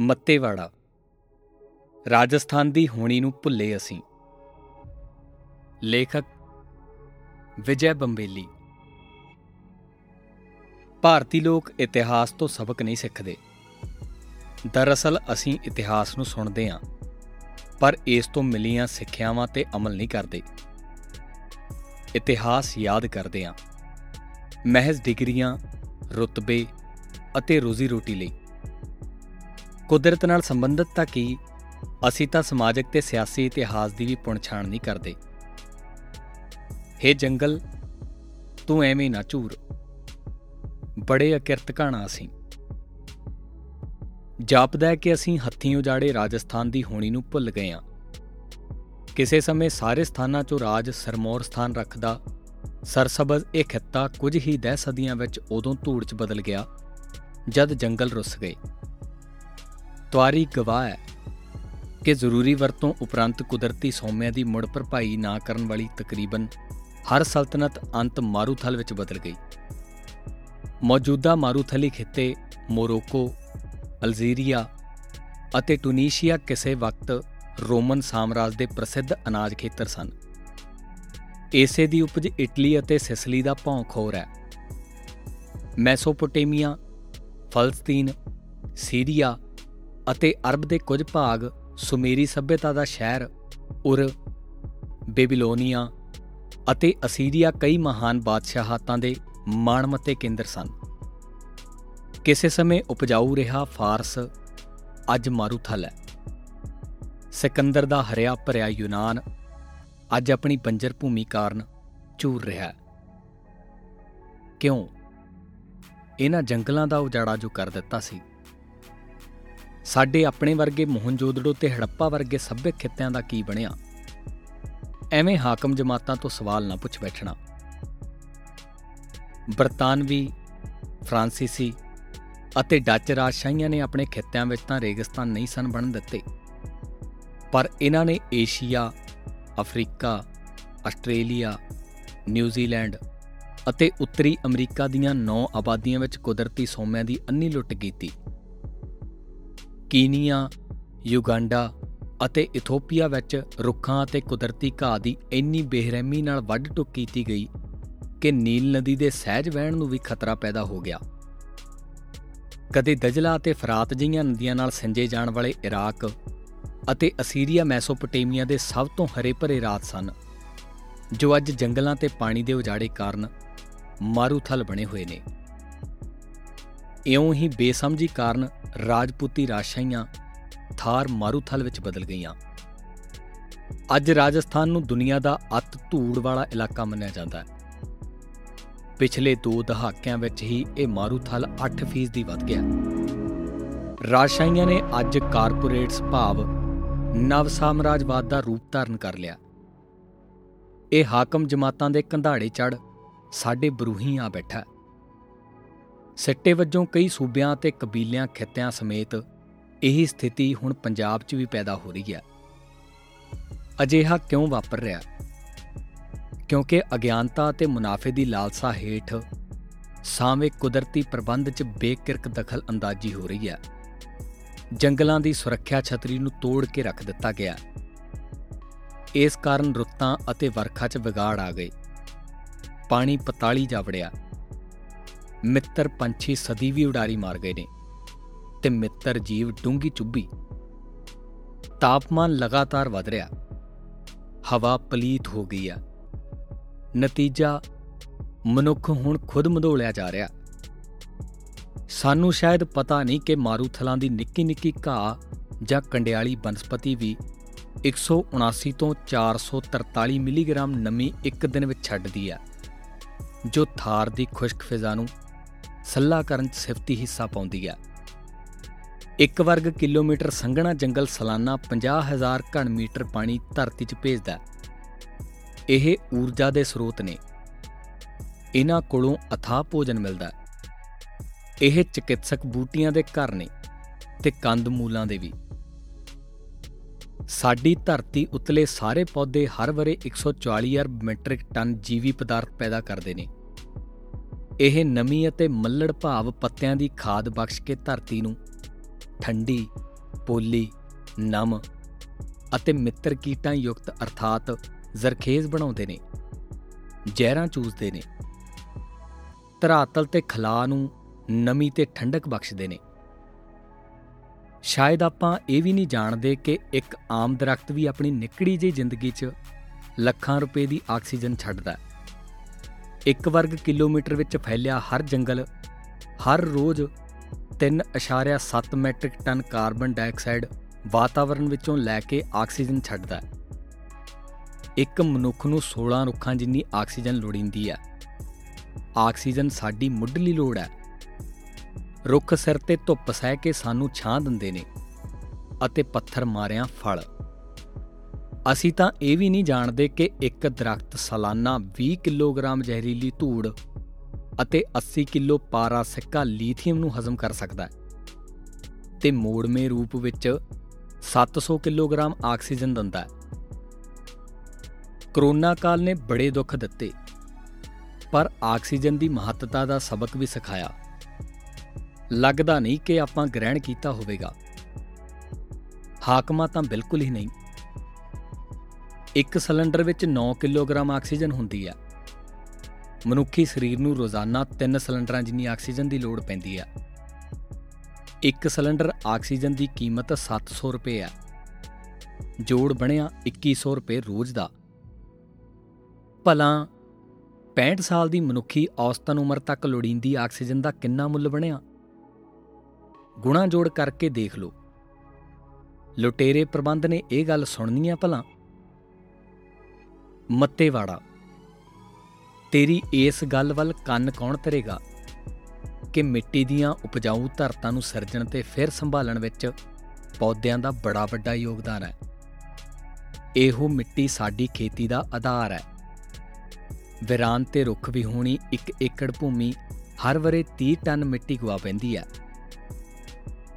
ਮੱਤੇਵਾੜਾ। ਰਾਜਸਥਾਨ ਦੀ ਹੋਣੀ ਨੂੰ ਭੁੱਲੇ ਅਸੀਂ। ਲੇਖਕ ਵਿਜੈ ਬੰਬੇਲੀ। ਭਾਰਤੀ ਲੋਕ ਇਤਿਹਾਸ ਤੋਂ ਸਬਕ ਨਹੀਂ ਸਿੱਖਦੇ। ਦਰਅਸਲ ਅਸੀਂ ਇਤਿਹਾਸ ਨੂੰ ਸੁਣਦੇ ਹਾਂ, ਪਰ ਇਸ ਤੋਂ ਮਿਲੀਆਂ ਸਿੱਖਿਆਵਾਂ ਤੇ ਅਮਲ ਨਹੀਂ ਕਰਦੇ। ਇਤਿਹਾਸ ਯਾਦ ਕਰਦੇ ਹਾਂ। ਮਹਿਜ਼ ਡਿਗਰੀਆਂ, ਰੁਤਬੇ ਅਤੇ ਰੋਜ਼ੀ ਰੋਟੀ ਲਈ। ਕੁਦਰਤ ਨਾਲ ਸੰਬੰਧਿਤ ਤਾਂ ਕੀ? ਅਸੀਂ ਤਾਂ ਸਮਾਜਿਕ ਤੇ ਸਿਆਸੀ ਇਤਿਹਾਸ ਦੀ ਵੀ ਪੁਣਛਾਣ ਨਹੀਂ ਕਰਦੇ। ਹੇ ਜੰਗਲ, ਤੂੰ ਐਵੇਂ ਨਾ ਝੂਰ। ਬੜੇ ਅਕਿਰਤ ਘਾਣਾ ਅਸੀਂ। ਜਾਪਦਾ ਹੈ ਕਿ ਅਸੀਂ ਹੱਥੀਂ ਉਜਾੜੇ ਰਾਜਸਥਾਨ ਦੀ ਹੋਣੀ ਨੂੰ ਭੁੱਲ ਗਏ ਹਾਂ ਕਿਸੇ ਸਮੇਂ ਸਾਰੇ ਸਥਾਨਾਂ 'ਚੋਂ ਰਾਜ ਸਰਮੌਰ ਸਥਾਨ ਰੱਖਦਾ, ਸਰਸਬਜ਼ ਇਹ ਖਿੱਤਾ ਕੁਝ ਹੀ ਦਹ ਸਦੀਆਂ ਵਿੱਚ ਉਦੋਂ ਧੂੜ 'ਚ ਬਦਲ ਗਿਆ, ਜਦ ਜੰਗਲ ਰੁੱਸ ਗਏ। ਤਵਾਰੀ ਗਵਾਹ ਹੈ ਕਿ ਜ਼ਰੂਰੀ ਵਰਤੋਂ ਉਪਰੰਤ ਕੁਦਰਤੀ ਸੌਮਿਆਂ ਦੀ ਮੁੜ ਭਰਪਾਈ ਨਾ ਕਰਨ ਵਾਲੀ ਤਕਰੀਬਨ ਹਰ ਸਲਤਨਤ ਅੰਤ ਮਾਰੂਥਲ ਵਿੱਚ ਬਦਲ ਗਈ। ਮੌਜੂਦਾ ਮਾਰੂਥਲੀ ਖਿੱਤੇ ਮੋਰੋਕੋ, ਅਲਜੀਰੀਆ ਅਤੇ ਟੂਨੀਸ਼ੀਆ ਕਿਸੇ ਵਕਤ ਰੋਮਨ ਸਾਮਰਾਜ ਦੇ ਪ੍ਰਸਿੱਧ ਅਨਾਜ ਖੇਤਰ ਸਨ। ਏਸੇ ਦੀ ਉਪਜ ਇਟਲੀ ਅਤੇ ਸਿਸਲੀ ਦਾ ਭੌਂਕ ਹੋਰ ਹੈ ਮੈਸੋਪੋਟੇਮੀਆ, ਫਲਸਤੀਨ, ਸੀਰੀਆ ਅਤੇ ਅਰਬ ਦੇ ਕੁਝ ਭਾਗ ਸੁਮੇਰੀ ਸਭਿਅਤਾ ਦਾ ਸ਼ਹਿਰ, ਉਰ, ਬੇਬੀਲੋਨੀਆ ਅਤੇ ਅਸੀਰੀਆ ਕਈ ਮਹਾਨ ਬਾਦਸ਼ਾਹਤਾਂ ਦੇ ਮਾਣਮੱਤੇ ਕੇਂਦਰ ਸਨ। ਕਿਸੇ ਸਮੇਂ ਉਪਜਾਊ ਰਿਹਾ ਫਾਰਸ, ਅੱਜ ਮਾਰੂਥਲ ਹੈ। ਸਿਕੰਦਰ ਦਾ ਹਰਿਆ ਭਰਿਆ ਯੂਨਾਨ ਅੱਜ ਆਪਣੀ ਬੰਜਰ ਭੂਮੀ ਕਾਰਨ ਝੂਰ ਰਿਹਾ ਹੈ। ਕਿਉਂ? ਇਹਨਾਂ ਜੰਗਲਾਂ ਦਾ ਉਜਾੜਾ ਜੋ ਕਰ ਦਿੱਤਾ ਸੀ ਸਾਡੇ ਆਪਣੇ ਵਰਗੇ ਮੋਹਨਜੋਦੜੋ ਤੇ ਹੜੱਪਾ ਵਰਗੇ ਸੱਭਿਅਕ ਖਿੱਤਿਆਂ ਦਾ ਕੀ ਬਣਿਆ? ਐਵੇਂ ਹਾਕਮ ਜਮਾਤਾਂ ਤੋਂ ਸਵਾਲ ਨਾ ਪੁੱਛ ਬੈਠਣਾ। ਬਰਤਾਨਵੀ, ਫ੍ਰਾਂਸੀਸੀ ਅਤੇ ਡੱਚ ਰਾਜਸ਼ਾਹੀਆਂ ਨੇ ਆਪਣੇ ਖਿੱਤਿਆਂ ਵਿੱਚ ਤਾਂ ਰੇਗਿਸਤਾਨ ਨਹੀਂ ਸਨ ਬਣ ਦਿੱਤੇ। ਪਰ ਇਹਨਾਂ ਨੇ ਏਸ਼ੀਆ, ਅਫਰੀਕਾ, ਆਸਟ੍ਰੇਲੀਆ, ਨਿਊਜ਼ੀਲੈਂਡ ਅਤੇ ਉੱਤਰੀ ਅਮਰੀਕਾ ਦੀਆਂ ਨੌ ਆਬਾਦੀਆਂ ਵਿੱਚ ਕੁਦਰਤੀ ਸੋਮਿਆਂ ਦੀ ਅੰਨੀ ਲੁੱਟ ਕੀਤੀ। ਕੀਨੀਆ, ਯੂਗਾਂਡਾ ਅਤੇ ਇਥੋਪੀਆ ਵਿੱਚ ਰੁੱਖਾਂ ਅਤੇ ਕੁਦਰਤੀ ਘਾਹ ਦੀ ਇੰਨੀ ਬੇਰਹਿਮੀ ਨਾਲ ਵੱਢ ਟੁੱਕ ਕੀਤੀ ਗਈ ਕਿ ਨੀਲ ਨਦੀ ਦੇ ਸਹਿਜ ਵਹਿਣ ਨੂੰ ਵੀ ਖਤਰਾ ਪੈਦਾ ਹੋ ਗਿਆ। ਕਦੇ ਦਜਲਾ ਅਤੇ ਫਰਾਤ ਜਿਹੀਆਂ ਨਦੀਆਂ ਨਾਲ ਸਿੰਜੇ ਜਾਣ ਵਾਲੇ ਇਰਾਕ ਅਤੇ ਅਸੀਰੀਆ ਮੈਸੋਪੋਟੇਮੀਆ ਦੇ ਸਭ ਤੋਂ ਹਰੇ ਭਰੇ ਰਾਤ ਸਨ, ਜੋ ਅੱਜ ਜੰਗਲਾਂ ਤੇ ਪਾਣੀ ਦੇ ਉਜਾੜੇ ਕਾਰਨ ਮਾਰੂਥਲ ਬਣੇ ਹੋਏ ਨੇ। ਇਉਂ ਹੀ ਬੇਸਮਝੀ ਕਾਰਨ ਰਾਜਪੂਤੀ ਰਾਸ਼ਾਈਆਂ ਥਾਰ ਮਾਰੂਥਲ ਵਿੱਚ ਬਦਲ ਗਈਆਂ। ਅੱਜ ਰਾਜਸਥਾਨ ਨੂੰ ਦੁਨੀਆ ਦਾ ਅਤ ਧੂੜ ਵਾਲਾ ਇਲਾਕਾ ਮੰਨਿਆ ਜਾਂਦਾ ਹੈ। ਪਿਛਲੇ 2 ਦਹਾਕਿਆਂ ਵਿੱਚ ਹੀ ਇਹ ਮਾਰੂਥਲ 8% ਦੀ ਵੱਧ ਗਿਆ ਰਾਸ਼ਾਈਆਂ ਨੇ ਅੱਜ ਕਾਰਪੋਰੇਟਸ ਭਾਵ ਨਵ ਸਾਮਰਾਜਵਾਦ ਦਾ ਰੂਪ ਧਾਰਨ ਕਰ ਲਿਆ। ਇਹ ਹਾਕਮ ਜਮਾਤਾਂ ਦੇ ਕੰਧਾੜੇ ਚੜ ਸਾਡੇ ਬਰੂਹੀ ਆ ਬੈਠਾ ਸਿੱਟੇ ਵਜੋਂ ਕਈ ਸੂਬਿਆਂ ਤੇ ਕਬੀਲਿਆਂ ਖਿੱਤਿਆਂ ਸਮੇਤ ਇਹੀ ਸਥਿਤੀ ਹੁਣ ਪੰਜਾਬ 'ਚ ਵੀ ਪੈਦਾ ਹੋ ਰਹੀ ਹੈ। ਅਜਿਹਾ ਕਿਉਂ ਵਾਪਰ ਰਿਹਾ? ਕਿਉਂਕਿ ਅਗਿਆਨਤਾ ਅਤੇ ਮੁਨਾਫੇ ਦੀ ਲਾਲਸਾ ਹੇਠ ਸਾਵੇਂ ਕੁਦਰਤੀ ਪ੍ਰਬੰਧ 'ਚ ਬੇਕਿਰਕ ਦਖਲ ਅੰਦਾਜ਼ੀ ਹੋ ਰਹੀ ਹੈ। ਜੰਗਲਾਂ ਦੀ ਸੁਰੱਖਿਆ ਛਤਰੀ ਨੂੰ ਤੋੜ ਕੇ ਰੱਖ ਦਿੱਤਾ ਗਿਆ। ਇਸ ਕਾਰਨ ਰੁੱਤਾਂ ਅਤੇ ਵਰਖਾ 'ਚ ਵਿਗਾੜ ਆ ਗਏ। ਪਾਣੀ ਪਤਾਲੀ ਜਾ ਵੜਿਆ। ਮਿੱਤਰ ਪੰਛੀ ਸਦੀ ਵੀ ਉਡਾਰੀ ਮਾਰ ਗਏ ਨੇ ਤੇ ਮਿੱਤਰ ਜੀਵ ਡੂੰਗੀ ਚੁੱਭੀ। ਤਾਪਮਾਨ ਲਗਾਤਾਰ ਵਧ ਰਿਹਾ। ਹਵਾ ਪਲੀਤ ਹੋ ਗਈ ਆ। ਨਤੀਜਾ, ਮਨੁੱਖ ਹੁਣ ਖੁਦ ਮਧੋਲਿਆ ਜਾ ਰਿਹਾ। ਸਾਨੂੰ ਸ਼ਾਇਦ ਪਤਾ ਨਹੀਂ ਕਿ ਮਾਰੂਥਲਾਂ ਦੀ ਨਿੱਕੀ ਨਿੱਕੀ ਘਾਹ ਜਾਂ ਕੰਡਿਆਲੀ ਬਨਸਪਤੀ ਵੀ 179 ਤੋਂ 443 ਮਿਲੀਗ੍ਰਾਮ ਨਮੀ ਇੱਕ ਦਿਨ ਵਿੱਚ ਛੱਡਦੀ ਆ, ਜੋ ਥਾਰ ਦੀ ਖੁਸ਼ਕ ਫਿਜ਼ਾ ਨੂੰ ਸੱਲਾ ਕਰਨ 'ਚ ਸਿਫਤੀ ਹਿੱਸਾ ਪਾਉਂਦੀ ਆ ਇੱਕ ਵਰਗ ਕਿਲੋਮੀਟਰ ਸੰਘਣਾ ਜੰਗਲ ਸਾਲਾਨਾ 50000 ਘਣ ਮੀਟਰ ਪਾਣੀ ਧਰਤੀ 'ਚ ਭੇਜਦਾ ਇਹ ਊਰਜਾ ਦੇ ਸਰੋਤ ਨੇ। ਇਹਨਾਂ ਕੋਲੋਂ ਅਥਾਹ ਭੋਜਨ ਮਿਲਦਾ ਇਹ ਚਿਕਿਤਸਕ ਬੂਟੀਆਂ ਦੇ ਘਰ ਨੇ ਤੇ ਕੰਦ ਮੂਲਾਂ ਦੇ ਵੀ। ਸਾਡੀ ਧਰਤੀ ਉਤਲੇ ਸਾਰੇ ਪੌਦੇ ਹਰ ਵਰੇ 140 ਅਰਬ ਮੈਟ੍ਰਿਕ ਟਨ ਜੀਵੀ ਪਦਾਰਥ ਪੈਦਾ ਕਰਦੇ ਨੇ। ਇਹ ਨਮੀ ਅਤੇ ਮੱਲੜ ਭਾਵ ਪੱਤਿਆਂ ਦੀ ਖਾਦ ਬਖਸ਼ ਕੇ ਧਰਤੀ ਨੂੰ ਠੰਡੀ, ਪੋਲੀ, ਨਮ ਅਤੇ ਮਿੱਤਰ ਕੀਟਾਂ ਯੁਕਤ ਅਰਥਾਤ ਜ਼ਰਖੇਜ਼ ਬਣਾਉਂਦੇ ਨੇ, ਜ਼ਹਿਰਾਂ ਚੂਸਦੇ ਨੇ, ਧਰਾਤਲ ਤੇ ਖਲਾ ਨੂੰ ਨਮੀ ਤੇ ਠੰਡਕ ਬਖਸ਼ਦੇ ਨੇ। ਸ਼ਾਇਦ ਆਪਾਂ ਇਹ ਵੀ ਨਹੀਂ ਜਾਣਦੇ ਕਿ ਇੱਕ ਆਮ ਦਰਖਤ ਵੀ ਆਪਣੀ ਨਿੱਕੜੀ ਜਿਹੀ ਜ਼ਿੰਦਗੀ 'ਚ ਲੱਖਾਂ ਰੁਪਏ ਦੀ ਆਕਸੀਜਨ ਛੱਡਦਾ ਹੈ। ਇੱਕ ਵਰਗ ਕਿਲੋਮੀਟਰ ਵਿੱਚ ਫੈਲਿਆ ਹਰ ਜੰਗਲ, ਹਰ ਰੋਜ਼ 3.7 ਮੈਟ੍ਰਿਕ ਟਨ ਕਾਰਬਨ ਡਾਈਆਕਸਾਈਡ ਵਾਤਾਵਰਣ ਵਿੱਚੋਂ ਲੈ ਕੇ ਆਕਸੀਜਨ ਛੱਡਦਾ ਹੈ। ਇੱਕ ਮਨੁੱਖ ਨੂੰ 16 ਰੁੱਖਾਂ ਜਿੰਨੀ ਆਕਸੀਜਨ ਲੋੜੀਂਦੀ ਹੈ, ਆਕਸੀਜਨ ਸਾਡੀ ਮੁੱਢਲੀ ਲੋੜ ਹੈ। ਰੁੱਖ ਸਿਰ ਤੇ ਧੁੱਪ ਸਹਿ ਕੇ ਸਾਨੂੰ ਛਾਂ ਦਿੰਦੇ ਨੇ ਅਤੇ ਪੱਥਰ ਮਾਰਿਆਂ ਫਲ। ਅਸੀਂ ਤਾਂ ਇਹ ਵੀ ਨਹੀਂ ਜਾਣਦੇ ਕਿ ਇੱਕ ਦਰਖਤ ਸਾਲਾਨਾ 20 ਕਿਲੋਗ੍ਰਾਮ ਜ਼ਹਿਰੀਲੀ ਧੂੜ ਅਤੇ 80 ਕਿਲੋ ਪਾਰਾ ਸਿੱਕਾ ਲੀਥੀਅਮ ਨੂੰ ਹਜ਼ਮ ਕਰ ਸਕਦਾ ਹੈ। ਤੇ ਮੋੜਵੇਂ ਰੂਪ ਵਿੱਚ 700 ਕਿਲੋਗ੍ਰਾਮ ਆਕਸੀਜਨ ਦਿੰਦਾ ਹੈ। ਕਰੋਨਾ ਕਾਲ ਨੇ ਬੜੇ ਦੁੱਖ ਦਿੱਤੇ, ਪਰ ਆਕਸੀਜਨ ਦੀ ਮਹੱਤਤਾ ਦਾ ਸਬਕ ਵੀ ਸਿਖਾਇਆ। ਲੱਗਦਾ ਨਹੀਂ ਕਿ ਆਪਾਂ ਗ੍ਰਹਿਣ ਕੀਤਾ ਹੋਵੇਗਾ। ਹਾਕਮਾਂ ਤਾਂ ਬਿਲਕੁਲ ਹੀ ਨਹੀਂ। ਇੱਕ ਸਿਲੰਡਰ ਵਿੱਚ 9 ਕਿਲੋਗ੍ਰਾਮ ਆਕਸੀਜਨ ਹੁੰਦੀ ਹੈ ਮਨੁੱਖੀ ਸਰੀਰ ਨੂੰ ਰੋਜ਼ਾਨਾ 3 ਸਿਲੰਡਰਾਂ ਜਿੰਨੀ ਆਕਸੀਜਨ ਦੀ ਲੋੜ ਪੈਂਦੀ ਹੈ ਇੱਕ ਸਿਲੰਡਰ ਆਕਸੀਜਨ ਦੀ ਕੀਮਤ 700 ਰੁਪਏ ਹੈ ਜੋੜ ਬਣਿਆ 2100 ਰੁਪਏ ਰੋਜ਼ ਦਾ। ਭਲਾ 65 ਸਾਲ ਦੀ ਮਨੁੱਖੀ ਔਸਤਨ ਉਮਰ ਤੱਕ ਲੋੜੀਂਦੀ ਆਕਸੀਜਨ ਦਾ ਕਿੰਨਾ ਮੁੱਲ ਬਣਿਆ? ਗੁਣਾ ਜੋੜ ਕਰਕੇ ਦੇਖ ਲਓ। ਲੁਟੇਰੇ ਪ੍ਰਬੰਧ ਨੇ ਇਹ ਗੱਲ ਸੁਣਨੀ ਆ ਭਲਾ। ਮੱਤੇਵਾੜਾ। ਤੇਰੀ ਇਸ ਗੱਲ ਵੱਲ ਕੰਨ ਕੌਣ ਧਰੇਗਾ ਕਿ ਮਿੱਟੀ ਦੀਆਂ ਉਪਜਾਊ ਧਰਤਾਂ ਨੂੰ ਸਿਰਜਣ ਤੇ ਫਿਰ ਸੰਭਾਲਣ ਵਿੱਚ ਪੌਦਿਆਂ ਦਾ ਬੜਾ ਵੱਡਾ ਯੋਗਦਾਨ ਹੈ। ਇਹੋ ਮਿੱਟੀ ਸਾਡੀ ਖੇਤੀ ਦਾ ਆਧਾਰ ਹੈ। ਵਿਰਾਨ ਤੇ ਰੁੱਖ ਵੀ ਹੋਣੀ 1 ਏਕੜ ਭੂਮੀ, ਹਰ ਵਰੇ 30 ਟਨ ਮਿੱਟੀ ਗਵਾ ਪੈਂਦੀ ਹੈ।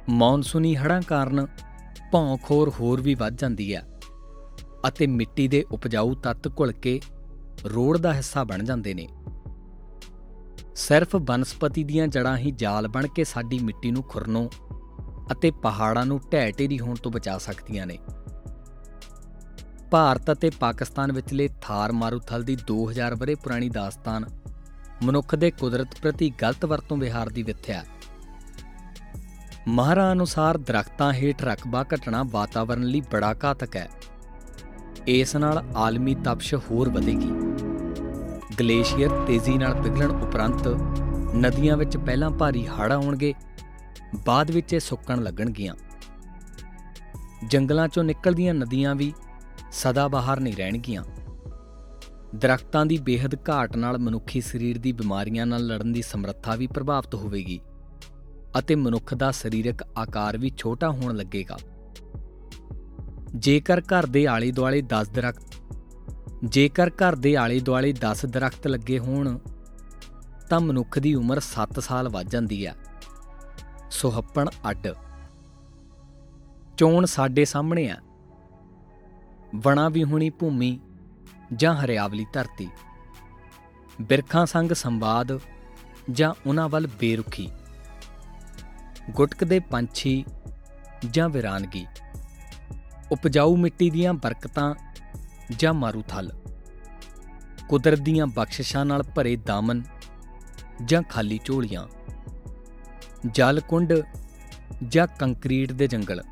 ਮੌਨਸੂਨੀ ਹੜ੍ਹਾਂ ਕਾਰਨ ਭੌਂਖੋਰ ਹੋਰ ਵੀ ਵੱਧ ਜਾਂਦੀ ਹੈ। ਅਤੇ ਮਿੱਟੀ ਦੇ ਉਪਜਾਊ ਤੱਤ ਘੁਲ ਕੇ ਰੋੜ ਦਾ ਹਿੱਸਾ ਬਣ ਜਾਂਦੇ ਨੇ। ਸਿਰਫ ਬਨਸਪਤੀ ਦੀਆਂ ਜੜਾਂ ਹੀ ਜਾਲ ਬਣ ਕੇ ਸਾਡੀ ਮਿੱਟੀ ਨੂੰ ਖੁਰਨੋਂ ਅਤੇ ਪਹਾੜਾਂ ਨੂੰ ਢਹਿ ਢੇਰੀ ਹੋਣ ਤੋਂ ਬਚਾ ਸਕਦੀਆਂ ਨੇ। ਭਾਰਤ ਅਤੇ ਪਾਕਿਸਤਾਨ ਵਿਚਲੇ ਥਾਰ ਮਾਰੂਥਲ ਦੀ 2000 ਬਰੇ ਪੁਰਾਣੀ ਦਾਸਤਾਨ ਮਨੁੱਖ ਦੇ ਕੁਦਰਤ ਪ੍ਰਤੀ ਗਲਤ ਵਰਤੋਂ ਵਿਹਾਰ ਦੀ ਵਿਥਿਆ। ਮਹਾਰਾ ਅਨੁਸਾਰ ਦਰਖਤਾਂ ਹੇਠ ਰਕਬਾ ਘਟਣਾ ਵਾਤਾਵਰਣ ਲਈ ਬੜਾ ਘਾਤਕ ਹੈ। ਇਸ ਨਾਲ ਆਲਮੀ ਤਪਸ਼ ਹੋਰ ਵਧੇਗੀ। ਗਲੇਸ਼ੀਅਰ ਤੇਜ਼ੀ ਨਾਲ ਪਿਘਲਣ ਉਪਰੰਤ ਨਦੀਆਂ ਵਿੱਚ ਪਹਿਲਾਂ ਭਾਰੀ ਹੜ੍ਹ ਆਉਣਗੇ, ਬਾਅਦ ਵਿੱਚ ਇਹ ਸੁੱਕਣ ਲੱਗਣਗੀਆਂ। ਜੰਗਲਾਂ ਚੋਂ ਨਿਕਲਦੀਆਂ ਨਦੀਆਂ ਵੀ ਸਦਾ ਬਾਹਰ ਨਹੀਂ ਰਹਿਣਗੀਆਂ। ਦਰਖਤਾਂ ਦੀ ਬੇਹੱਦ ਘਾਟ ਨਾਲ ਮਨੁੱਖੀ ਸਰੀਰ ਦੀ ਬਿਮਾਰੀਆਂ ਨਾਲ ਲੜਨ ਦੀ ਸਮਰੱਥਾ ਵੀ ਪ੍ਰਭਾਵਿਤ ਹੋਵੇਗੀ ਅਤੇ ਮਨੁੱਖ ਦਾ ਸਰੀਰਕ ਆਕਾਰ ਵੀ ਛੋਟਾ ਹੋਣ ਲੱਗੇਗਾ। ਜੇਕਰ ਘਰ ਦੇ ਆਲੇ ਦੁਆਲੇ 10 ਦਰਖਤ, ਜੇਕਰ ਘਰ ਦੇ ਆਲੇ ਦੁਆਲੇ 10 ਦਰਖਤ ਲੱਗੇ ਹੋਣ, ਤਾਂ ਮਨੁੱਖ ਦੀ ਉਮਰ 7 ਸਾਲ ਵੱਧ ਜਾਂਦੀ ਹੈ ਸੁਹੱਪਣ ਅੱਡ। ਚੋਣ ਸਾਡੇ ਸਾਹਮਣੇ ਆ। ਵਣਾ ਵੀ ਹੋਣੀ ਭੂਮੀ ਜਾਂ ਹਰਿਆਵਲੀ ਧਰਤੀ। ਬਿਰਖਾਂ ਸੰਗ ਸੰਵਾਦ ਜਾਂ ਉਹਨਾਂ ਵੱਲ ਬੇਰੁਖੀ। ਗੁਟਕਦੇ ਪੰਛੀ ਜਾਂ ਵਿਰਾਨਗੀ। ਉਪਜਾਊ ਮਿੱਟੀ ਦੀਆਂ ਬਰਕਤਾਂ ਜਾਂ ਮਾਰੂਥਲ ਕੁਦਰਤ ਦੀਆਂ ਬਖਸ਼ਿਸ਼ਾਂ ਨਾਲ ਭਰੇ ਦਾਮਨ ਜਾਂ ਖਾਲੀ ਝੋਲੀਆਂ। ਜਲ ਕੁੰਡ ਜਾਂ ਕੰਕਰੀਟ ਦੇ ਜੰਗਲ।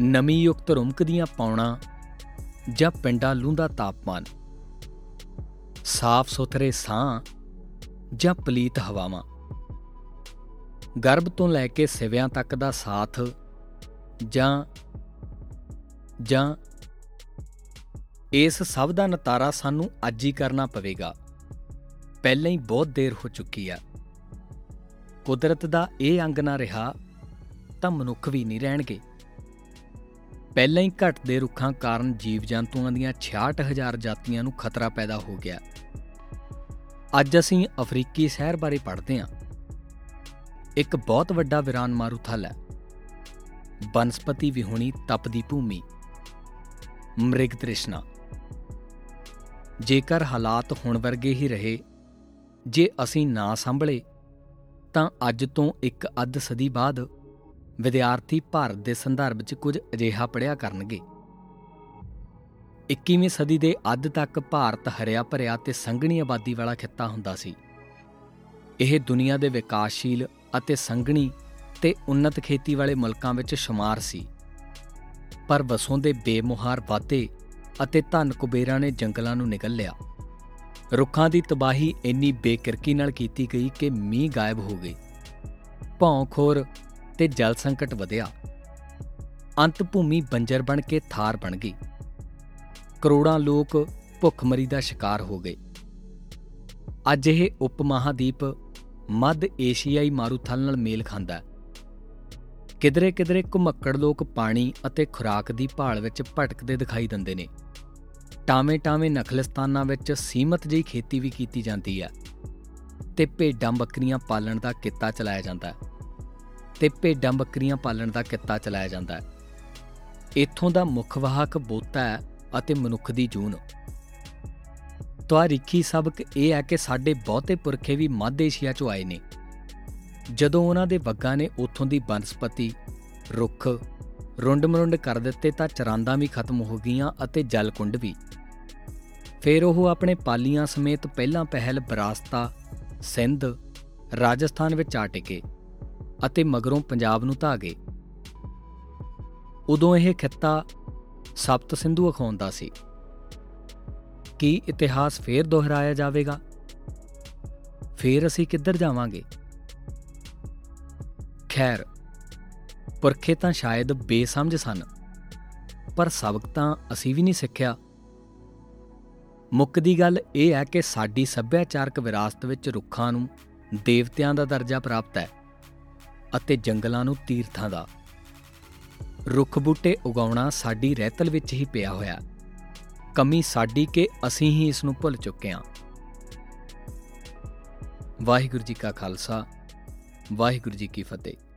ਨਮੀ ਯੁਕਤ ਰੁਮਕਦੀਆਂ ਪੌਣਾ ਜਾਂ ਪਿੰਡਾਂ ਲੂੰਦਾ ਤਾਪਮਾਨ। ਸਾਫ਼ ਸੁਥਰੇ ਸਾਹ ਜਾਂ ਪਲੀਤ ਹਵਾਵਾਂ। ਗਰਭ ਤੋਂ ਲੈ ਕੇ ਸਿਵਿਆਂ ਤੱਕ ਦਾ ਸਾਥ ਜਾਂ ਜਾਂ ਇਸ ਸਭ ਦਾ ਨਤਾਰਾ ਸਾਨੂੰ ਅੱਜ ਹੀ ਕਰਨਾ ਪਵੇਗਾ। ਪਹਿਲਾਂ ਹੀ ਬਹੁਤ ਦੇਰ ਹੋ ਚੁੱਕੀ ਆ। ਕੁਦਰਤ ਦਾ ਇਹ ਅੰਗ ਨਾ ਰਿਹਾ, ਤਾਂ ਮਨੁੱਖ ਵੀ ਨਹੀਂ ਰਹਿਣਗੇ। ਪਹਿਲਾਂ ਹੀ ਘਟਦੇ ਰੁੱਖਾਂ ਕਾਰਨ ਜੀਵ ਜੰਤੂਆਂ ਦੀਆਂ 66000 ਜਾਤੀਆਂ ਨੂੰ ਖਤਰਾ ਪੈਦਾ ਹੋ ਗਿਆ। ਅੱਜ ਅਸੀਂ ਅਫਰੀਕੀ ਸ਼ਹਿਰ ਬਾਰੇ ਪੜ੍ਹਦੇ ਹਾਂ। ਇੱਕ ਬਹੁਤ ਵੱਡਾ ਵਿਰਾਨ ਮਾਰੂਥਲ ਹੈ। ਬਨਸਪਤੀ ਵਿਹੂਣੀ ਤਪਦੀ ਭੂਮੀ। ਮ੍ਰਿਗ ਤ੍ਰਿਸ਼ਨਾ। ਜੇਕਰ ਹਾਲਾਤ ਹੁਣ ਵਰਗੇ ਹੀ ਰਹੇ, ਜੇ ਅਸੀਂ ਨਾ ਸੰਭਲੇ, ਤਾਂ ਅੱਜ ਤੋਂ ਇੱਕ ਅੱਧ ਸਦੀ ਬਾਅਦ ਵਿਦਿਆਰਥੀ ਭਾਰਤ ਦੇ ਸੰਦਰਭ 'ਚ ਕੁਝ ਅਜਿਹਾ ਪੜਿਆ ਕਰਨਗੇ। 21ਵੀਂ ਸਦੀ ਦੇ ਅੱਧ ਤੱਕ ਭਾਰਤ ਹਰਿਆ ਭਰਿਆ ਤੇ ਸੰਘਣੀ ਆਬਾਦੀ ਵਾਲਾ ਖਿੱਤਾ ਹੁੰਦਾ ਸੀ। ਇਹ ਦੁਨੀਆ ਦੇ ਵਿਕਾਸਸ਼ੀਲ ਅਤੇ ਸੰਘਣੀ ਤੇ ਉન્નਤ ਖੇਤੀ ਵਾਲੇ ਮੁਲਕਾਂ ਵਿੱਚ ਸ਼ੁਮਾਰ ਸੀ। ਪਰ ਵਸੋਂ ਦੇ ਬੇਮੁਹਾਰ ਵਾਧੇ ਅਤੇ ਧਨ ਕੁਬੇਰਾਂ ਨੇ ਜੰਗਲਾਂ ਨੂੰ ਨਿਗਲ ਲਿਆ। ਰੁੱਖਾਂ ਦੀ ਤਬਾਹੀ ਇੰਨੀ ਬੇਕਿਰਕੀ ਨਾਲ ਕੀਤੀ ਗਈ ਕਿ ਮੀਂਹ ਗਾਇਬ ਹੋ ਗਏ। ਭੌਂਖੋਰ ਤੇ ਜਲ ਸੰਕਟ ਵਧਿਆ। ਅੰਤ ਭੂਮੀ ਬੰਜਰ ਬਣ ਕੇ ਥਾਰ ਬਣ ਗਈ। ਕਰੋੜਾਂ ਲੋਕ ਭੁੱਖਮਰੀ ਦਾ ਸ਼ਿਕਾਰ ਹੋ ਗਏ। ਅੱਜ ਇਹ ਉਪ ਮਹਾਦੀਪ ਮੱਧ ਏਸ਼ੀਆਈ ਮਾਰੂਥਲ ਨਾਲ ਮੇਲ ਖਾਂਦਾ ਹੈ। ਕਿਧਰੇ ਕਿਧਰੇ ਘੁਮੱਕੜ ਲੋਕ ਪਾਣੀ ਅਤੇ ਖੁਰਾਕ ਦੀ ਭਾਲ ਵਿੱਚ ਭਟਕਦੇ ਦਿਖਾਈ ਦਿੰਦੇ ਨੇ। ਟਾਵੇਂ ਟਾਵੇਂ ਨਖਲਿਸਤਾਨਾਂ ਵਿੱਚ ਸੀਮਤ ਜਿਹੀ ਖੇਤੀ ਵੀ ਕੀਤੀ ਜਾਂਦੀ ਹੈ। ਤੇ ਭੇਡਾਂ ਬੱਕਰੀਆਂ ਪਾਲਣ ਦਾ ਕਿੱਤਾ ਚਲਾਇਆ ਜਾਂਦਾ ਹੈ। ਤੇ ਭੇਡਾਂ ਬੱਕਰੀਆਂ ਪਾਲਣ ਦਾ ਕਿੱਤਾ ਚਲਾਇਆ ਜਾਂਦਾ ਹੈ। ਇੱਥੋਂ ਦਾ ਮੁੱਖ ਵਾਹਕ ਬੋਤਾ ਹੈ ਅਤੇ ਮਨੁੱਖ ਦੀ ਜੂਨ। ਤਵਾਰੀਖੀ ਸਬਕ ਇਹ ਹੈ ਕਿ ਸਾਡੇ ਬਹੁਤੇ ਪੁਰਖੇ ਵੀ ਮੱਧ ਏਸ਼ੀਆ ਚੋਂ ਆਏ ਨੇ। ਜਦੋਂ ਉਹਨਾਂ ਦੇ ਵੱਗਾਂ ਨੇ ਉੱਥੋਂ ਦੀ ਬਨਸਪਤੀ, ਰੁੱਖ, ਰੁੰਡ-ਮਰੁੰਡ ਕਰ ਦਿੱਤੇ ਤਾਂ ਚਰਾਂਦਾਂ ਵੀ ਖਤਮ ਹੋ ਗਈਆਂ ਅਤੇ ਜਲ ਕੁੰਡ ਵੀ। ਫਿਰ ਉਹ ਆਪਣੇ ਪਾਲੀਆਂ ਸਮੇਤ ਪਹਿਲਾਂ ਪਹਿਲ ਬਰਾਸਤਾ ਸਿੰਧ, ਰਾਜਸਥਾਨ ਵਿੱਚ ਆ ਟਿਕੇ ਅਤੇ ਮਗਰੋਂ ਪੰਜਾਬ ਨੂੰ ਧਾ ਗਏ। ਉਦੋਂ ਇਹ ਖਿੱਤਾ ਸਪਤ ਸਿੰਧੂ ਅਖਾਉਂਦਾ ਸੀ। ਕੀ ਇਤਿਹਾਸ ਫੇਰ ਦੁਹਰਾਇਆ ਜਾਵੇਗਾ? ਫੇਰ ਅਸੀਂ ਕਿੱਧਰ ਜਾਵਾਂਗੇ? ਖੈਰ, ਪੁਰਖੇ ਤਾਂ ਸ਼ਾਇਦ ਬੇਸਮਝ ਸਨ, ਪਰ ਸਬਕ ਤਾਂ ਅਸੀਂ ਵੀ ਨਹੀਂ ਸਿੱਖਿਆ। ਮੁੱਕ ਦੀ ਗੱਲ ਇਹ ਹੈ ਕਿ ਸਾਡੀ ਸੱਭਿਆਚਾਰਕ ਵਿਰਾਸਤ ਵਿੱਚ ਰੁੱਖਾਂ ਨੂੰ, ਦੇਵਤਿਆਂ ਦਾ ਦਰਜਾ ਪ੍ਰਾਪਤ ਹੈ ਅਤੇ ਜੰਗਲਾਂ ਨੂੰ ਤੀਰਥਾਂ ਦਾ। ਰੁੱਖ ਬੂਟੇ ਉਗਾਉਣਾ ਸਾਡੀ ਰਹਿਤਲ ਵਿੱਚ ਹੀ ਪਿਆ ਹੋਇਆ ਕਮੀ ਸਾਡੀ ਕਿ ਅਸੀਂ ਹੀ ਇਸ ਨੂੰ ਭੁੱਲ ਚੁੱਕੇ ਹਾਂ। ਵਾਹਿਗੁਰੂ ਜੀ ਕਾ ਖਾਲਸਾ, ਵਾਹਿਗੁਰੂ ਜੀ ਕੀ ਫਤਿਹ।